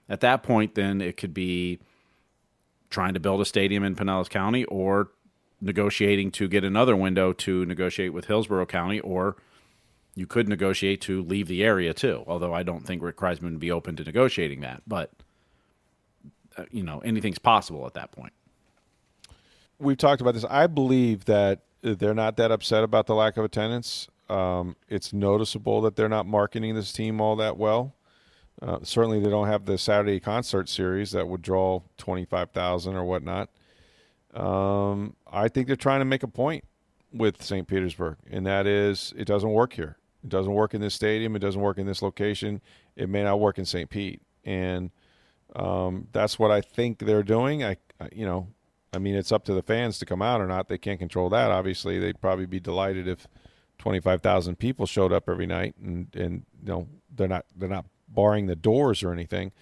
at that point then it could be trying to build a stadium in Pinellas County or negotiating to get another window to negotiate with Hillsborough County, or you could negotiate to leave the area too. Although I don't think Rick Kriseman would be open to negotiating that, but you know anything's possible at that point. We've talked about this. I believe that they're not that upset about the lack of attendance. Um, it's noticeable that they're not marketing this team all that well. Uh, certainly, they don't have the Saturday concert series that would draw twenty five thousand or whatnot. Um, I think they're trying to make a point with St. Petersburg, and that is it doesn't work here. It doesn't work in this stadium. It doesn't work in this location. It may not work in St. Pete, and um, that's what I think they're doing. I, I, you know, I mean, it's up to the fans to come out or not. They can't control that. Obviously, they'd probably be delighted if twenty five thousand people showed up every night, and and you know they're not they're not barring the doors or anything,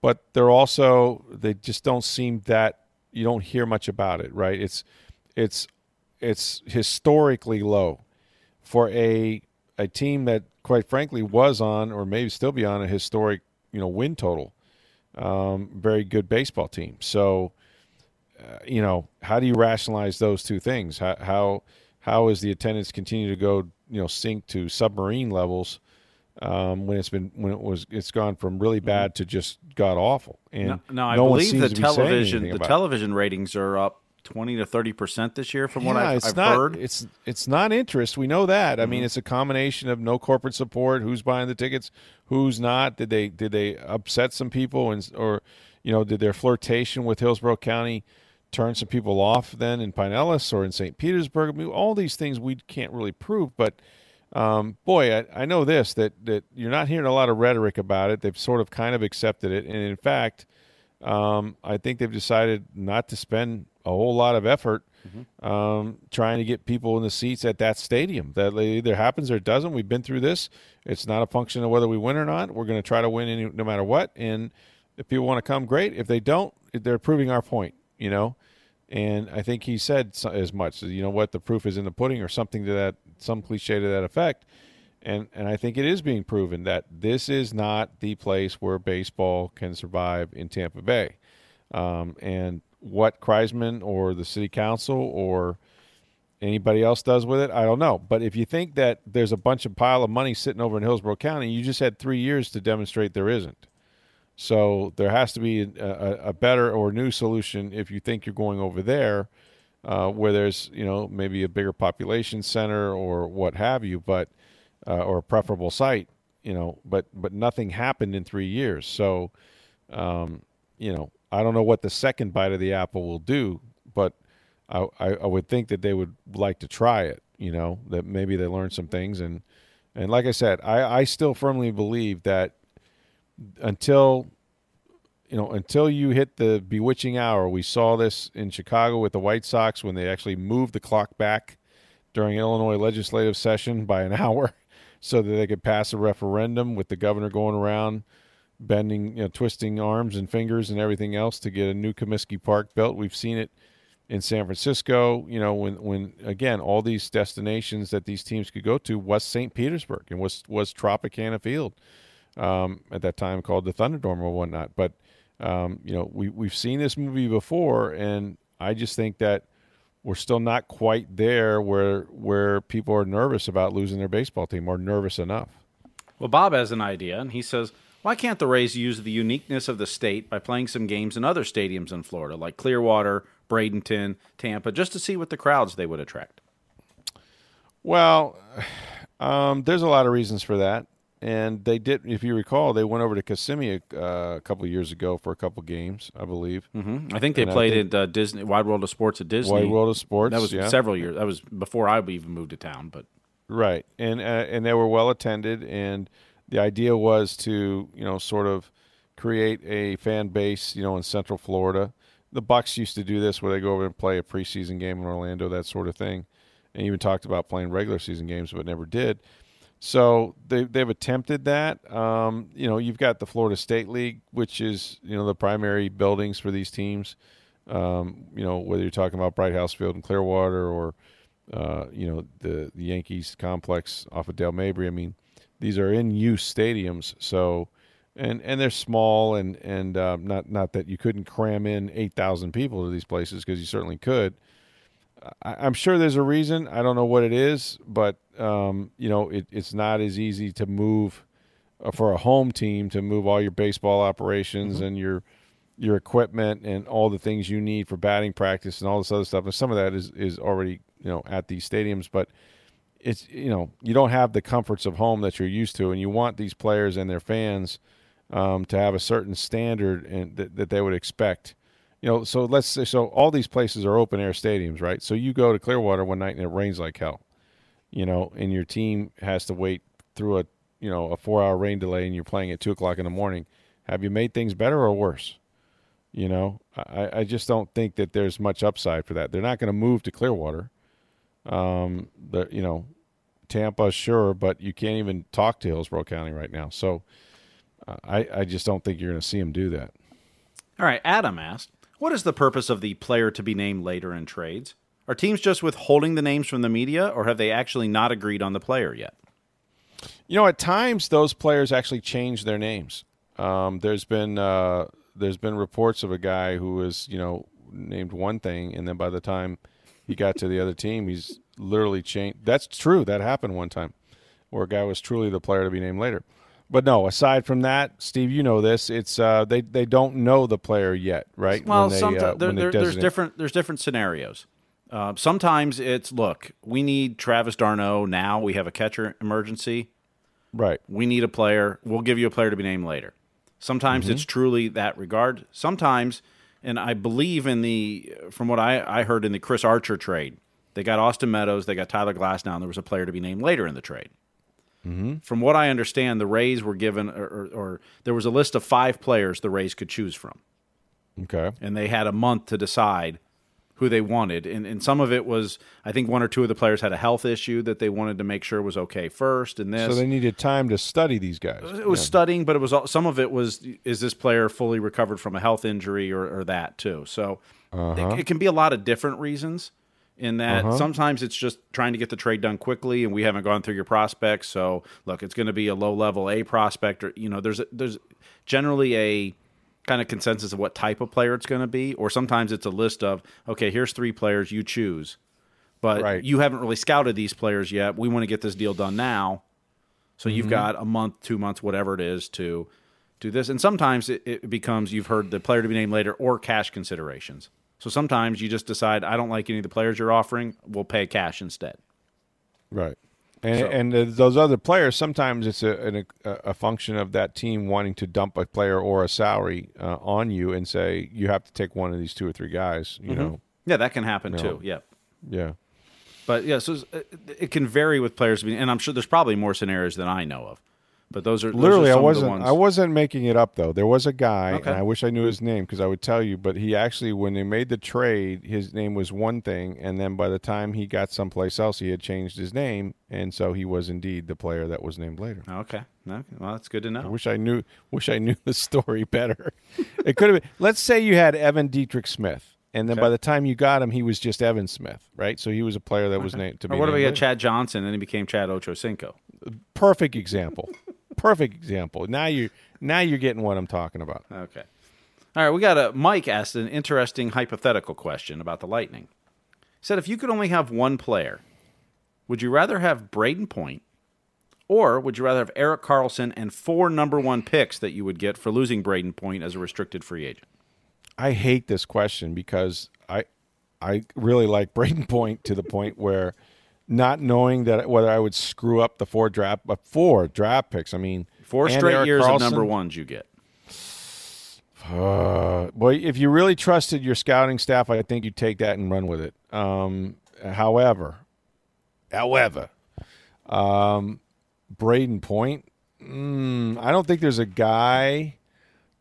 but they're also they just don't seem that you don't hear much about it, right? It's it's it's historically low for a a team that quite frankly was on or maybe still be on a historic you know win total. Um, very good baseball team. So uh, you know how do you rationalize those two things? How how how is the attendance continue to go you know sink to submarine levels? um, when it's been when it was it's gone from really mm-hmm. bad to just god awful. And no, no I believe the television the television ratings are up twenty to thirty percent this year from yeah, what I've, I've not, heard. It's it's not interest. We know that. I mm-hmm. mean, it's a combination of no corporate support. Who's buying the tickets? Who's not? Did they did they upset some people and or you know did their flirtation with Hillsborough County? turn some people off then in Pinellas or in St. Petersburg. I mean, all these things we can't really prove, but um, boy, I, I, know this that that you're not hearing a lot of rhetoric about it. They've sort of kind of accepted it, and in fact, um, I think they've decided not to spend a whole lot of effort mm-hmm. um, trying to get people in the seats at that stadium. That either happens or it doesn't. We've been through this. It's not a function of whether we win or not. We're going to try to win any, no matter what. And if people want to come, great. If they don't, they're proving our point. You know. And I think he said as much. You know what? The proof is in the pudding, or something to that some cliche to that effect. And and I think it is being proven that this is not the place where baseball can survive in Tampa Bay. Um, and what Kriseman or the city council or anybody else does with it, I don't know. But if you think that there's a bunch of pile of money sitting over in Hillsborough County, you just had three years to demonstrate there isn't. So there has to be a, a, better or new solution if you think you're going over there uh, where there's you know maybe a bigger population center or what have you, but uh, or a preferable site, you know, but but nothing happened in three years. So, um, you know, I don't know what the second bite of the apple will do, but I, I, I would think that they would like to try it. You know, that maybe they learn some things and and like I said, I, I still firmly believe that until you know until you hit the bewitching hour, we saw this in Chicago with the White Sox when they actually moved the clock back during Illinois legislative session by an hour so that they could pass a referendum with the governor going around bending, you know, twisting arms and fingers and everything else to get a new Comiskey Park built. We've seen it in San Francisco, you know, when when again all these destinations that these teams could go to was St. Petersburg and was was Tropicana Field um, at that time called the Thunderdome or whatnot. But um, you know, we we've seen this movie before, and I just think that we're still not quite there where where people are nervous about losing their baseball team or nervous enough. Well, Bob has an idea, and he says, why can't the Rays use the uniqueness of the state by playing some games in other stadiums in Florida, like Clearwater, Bradenton, Tampa, just to see what the crowds they would attract? Well, um, there's a lot of reasons for that. And they did, if you recall, they went over to Kissimmee uh, a couple of years ago for a couple games, I believe. Mm-hmm. I think they and played think, at uh, Disney Wide World of Sports at Disney. Wide World of Sports. That was yeah. several years. That was before I even moved to town. But right, and uh, and they were well attended, and the idea was to you know sort of create a fan base, you know, in Central Florida. The Bucks used to do this where they go over and play a preseason game in Orlando, that sort of thing, and even talked about playing regular season games, but never did. So they they've attempted that. Um, you know, you've got the Florida State League, which is you know the primary buildings for these teams. Um, you know, whether you're talking about Bright House Field in Clearwater or uh, you know the the Yankees complex off of Dale Mabry. I mean, these are in use stadiums, so and and they're small and and uh, not not that you couldn't cram in eight thousand people to these places because you certainly could. I, am sure there's a reason. I don't know what it is, but um, you know, it, it's not as easy to move uh, for a home team to move all your baseball operations mm-hmm. and your your equipment and all the things you need for batting practice and all this other stuff. And some of that is is already you know at these stadiums, but it's you know you don't have the comforts of home that you're used to, and you want these players and their fans um, to have a certain standard and that, that they would expect you know, so let's say so all these places are open air stadiums, right? So you go to Clearwater one night and it rains like hell, you know, and your team has to wait through a you know a four hour rain delay and you're playing at two o'clock in the morning. Have you made things better or worse? You know, I, I just don't think that there's much upside for that. They're not going to move to Clearwater. Um, the you know, Tampa sure, but you can't even talk to Hillsborough County right now. So uh, I I just don't think you're going to see him do that. All right, Adam asked, what is the purpose of the player to be named later in trades? Are teams just withholding the names from the media, or have they actually not agreed on the player yet? You know, at times those players actually change their names. Um, there's been uh, there's been reports of a guy who was you know named one thing, and then by the time he got to the other team, he's literally changed. That's true. That happened one time, where a guy was truly the player to be named later but no, aside from that, Steve, you know this. It's uh, they they don't know the player yet, right? Well, they, uh, there, there, there's different there's different scenarios. Uh, sometimes it's look, we need Travis d'Arnaud now. We have a catcher emergency. Right. We need a player. We'll give you a player to be named later. Sometimes mm-hmm. it's truly that regard. Sometimes, and I believe in the from what I, I heard in the Chris Archer trade, they got Austin Meadows, they got Tyler Glasnow, and there was a player to be named later in the trade. Mm-hmm. From what I understand, the Rays were given, or, or, or, there was a list of five players the Rays could choose from. Okay. And they had a month to decide who they wanted. And, and some of it was, I think one or two of the players had a health issue that they wanted to make sure was okay first. And this. So they needed time to study these guys. It was yeah. studying, but it was some of it was, is this player fully recovered from a health injury or, or that too? So uh-huh. it, it can be a lot of different reasons in that uh-huh. sometimes it's just trying to get the trade done quickly and we haven't gone through your prospects so look it's going to be a low level a prospect or you know there's a, there's generally a kind of consensus of what type of player it's going to be or sometimes it's a list of okay here's three players you choose but right. you haven't really scouted these players yet we want to get this deal done now so you've mm-hmm. got a month two months whatever it is to do this and sometimes it, it becomes you've heard the player to be named later or cash considerations So sometimes you just decide I don't like any of the players you're offering. We'll pay cash instead. Right. And, So- and uh, those other players, sometimes it's a, an- a a function of that team wanting to dump a player or a salary uh, on you and say you have to take one of these two or three guys. You know, Yeah, that can happen No. too. Yeah. yeah. But yeah, so it, it can vary with players, and I'm sure there's probably more scenarios than I know of. But those are those are Literally, I some of the wasn't. I wasn't making it up though. There was a guy, Okay. and I wish I knew his name because I would tell you. But he actually, when they made the trade, his name was one thing, and then by the time he got someplace else, he had changed his name, and so he was indeed the player that was named later. Okay, okay. Well, that's good to know. I wish I knew. Wish I knew the story better. it could have been. Let's say you had Evan Dietrich Smith, and then Okay. by the time you got him, he was just Evan Smith, right? So he was a player that was named to Or be. what named had later. Chad Johnson and he became Chad Ochocinco? Perfect example. Perfect example. Now you now you're getting what I'm talking about. Okay. All right, we got a Mike asked an interesting hypothetical question about the Lightning. He said if you could only have one player, would you rather have Brayden Point or would you rather have Erik Karlsson and four number one picks that you would get for losing Brayden Point as a restricted free agent? I hate this question because I I really like Brayden Point to the point where not knowing that whether I would screw up the four draft but four draft picks. I mean Four straight years Karlsson, of number ones you get. Uh, boy, if you really trusted your scouting staff, I think you'd take that and run with it. Um, however, however, um, Brayden Point, mm, I don't think there's a guy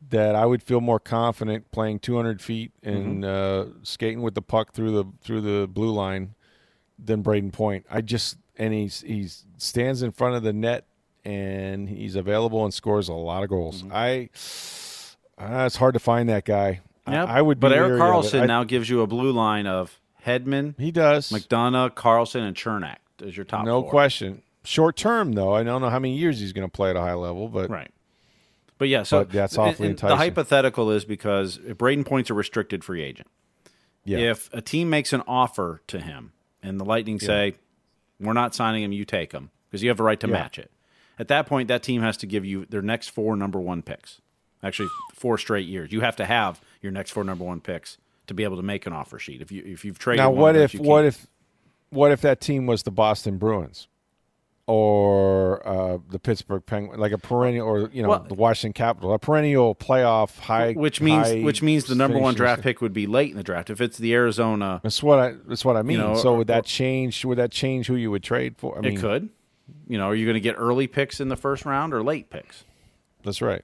that I would feel more confident playing 200 feet and uh, skating with the puck through the through the blue line than Brayden Point. I just and he's he's stands in front of the net and he's available and scores a lot of goals. I uh, it's hard to find that guy. I- Yep. I, would, be but Eric leery of it. Karlsson I- now gives you a blue line of Hedman, he does McDonagh, Karlsson, and Cernak as your top no four. question. Short term though, I don't know how many years he's going to play at a high level, but Right. But yeah, so But that's awfully and The enticing. hypothetical is because Brayden Point's a restricted free agent. yeah, If a team makes an offer to him and the Lightning say, "We're not signing him, you take him," because you have a right to Yeah. match it. At that point, that team has to give you their next four number one picks. Actually, four straight years. You have to have your next four number one picks to be able to make an offer sheet. If you if you've traded now what if what if what if that team was the Boston Bruins or uh, the Pittsburgh Penguins, like a perennial, or you know Well- the Washington Capital, a perennial playoff high, which means high which means the number one draft pick would be late in the draft. If it's the Arizona, That's what I. That's what I mean. know, so would that change? Would that change who you would trade for? I mean, it could. You know, are you going to get early picks in the first round or late picks? That's right.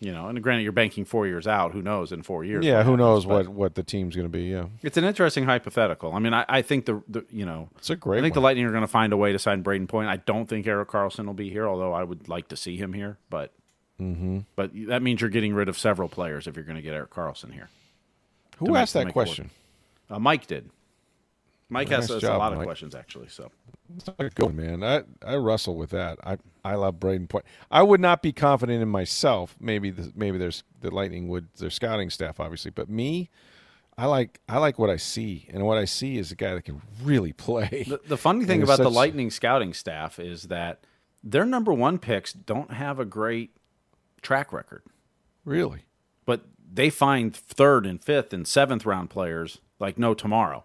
You know, and granted, you're banking four years out. Who knows in four years? Yeah, who happens, knows what what the team's going to be? Yeah, It's an interesting hypothetical. I mean, I, I think the, the you know, it's a great. I think the. Lightning are going to find a way to sign Brayden Point. I don't think Erik Karlsson will be here, although I would like to see him here. But Mm-hmm. but that means you're getting rid of several players if you're going to get Erik Karlsson here. Who make- asked that question? Uh, Mike did. Mike Nice has a lot of Mike. questions actually. So It's a good man. I I wrestle with that. I I love Brayden Point. I would not be confident in myself. Maybe the, maybe there's the Lightning would their scouting staff obviously, but me, I like I like what I see, and what I see is a guy that can really play. the, the funny thing about the Lightning scouting staff is that their number one picks don't have a great track record. really, but they find third and fifth and seventh round players like no tomorrow,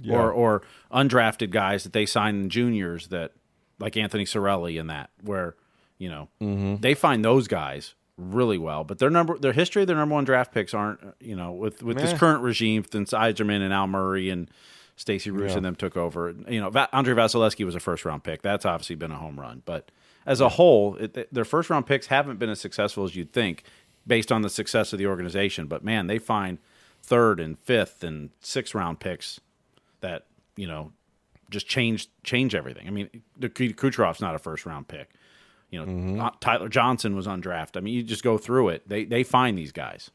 Yeah. or or undrafted guys that they sign in juniors that like Anthony Cirelli and that where you know Mm-hmm. they find those guys really well, but their number their history their number one draft picks aren't you know with with this current regime since Yzerman and Al Murray and. Stacy Roest and them took over. You know, Va- Andrei Vasilevskiy was a first round pick. That's obviously been a home run. But as a whole, it, their first round picks haven't been as successful as you'd think based on the success of the organization. But man, they find third and fifth and sixth round picks that, you know, just change change everything. I mean, the Kucherov's not a first round pick. You know, uh, Tyler Johnson was undrafted. I mean, you just go through it. They they find these guys.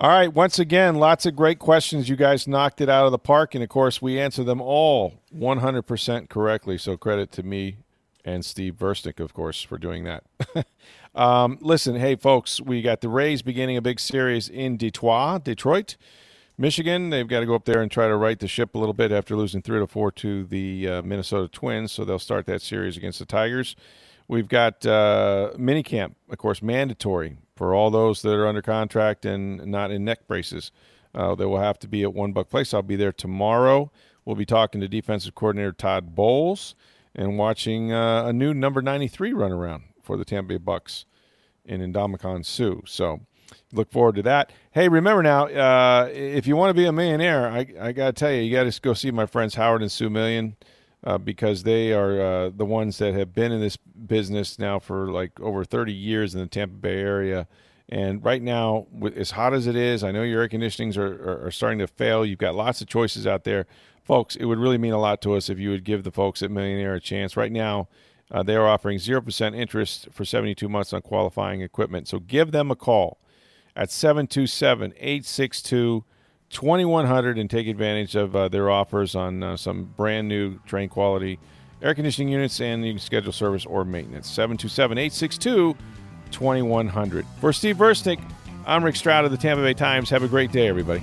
All right, once again, lots of great questions. You guys knocked it out of the park, and of course, we answered them all 100% correctly. So credit to me and Steve Versnick, of course, for doing that. um, listen, hey, folks, we got the Rays beginning a big series in Detroit, Detroit, Michigan. They've got to go up there and try to right the ship a little bit after losing three to four to the uh, Minnesota Twins. So they'll start that series against the Tigers. We've got uh, minicamp, of course, mandatory for all those that are under contract and not in neck braces. Uh, they will have to be at One Buck Place. I'll be there tomorrow. We'll be talking to defensive coordinator Todd Bowles and watching uh, a new number 93 run around for the Tampa Bay Bucks in Ndamukong Suh. So look forward to that. Hey, remember now, uh, if you want to be a millionaire, I, I got to tell you, you got to go see my friends Howard and Sue Million uh, because they are uh, the ones that have been in this business now for like over 30 years in the Tampa Bay area. And right now, as hot as it is, I know your air conditionings are, are, are starting to fail. You've got lots of choices out there. Folks, it would really mean a lot to us if you would give the folks at Millionaire a chance. Right now, uh, they are offering 0% interest for 72 months on qualifying equipment. So give them a call at 727 862 2100 and take advantage of uh, their offers on uh, some brand new Trane quality air conditioning units and you can schedule service or maintenance. 727 862 2100. For Steve Versnick, I'm Rick Stroud of the Tampa Bay Times. Have a great day, everybody.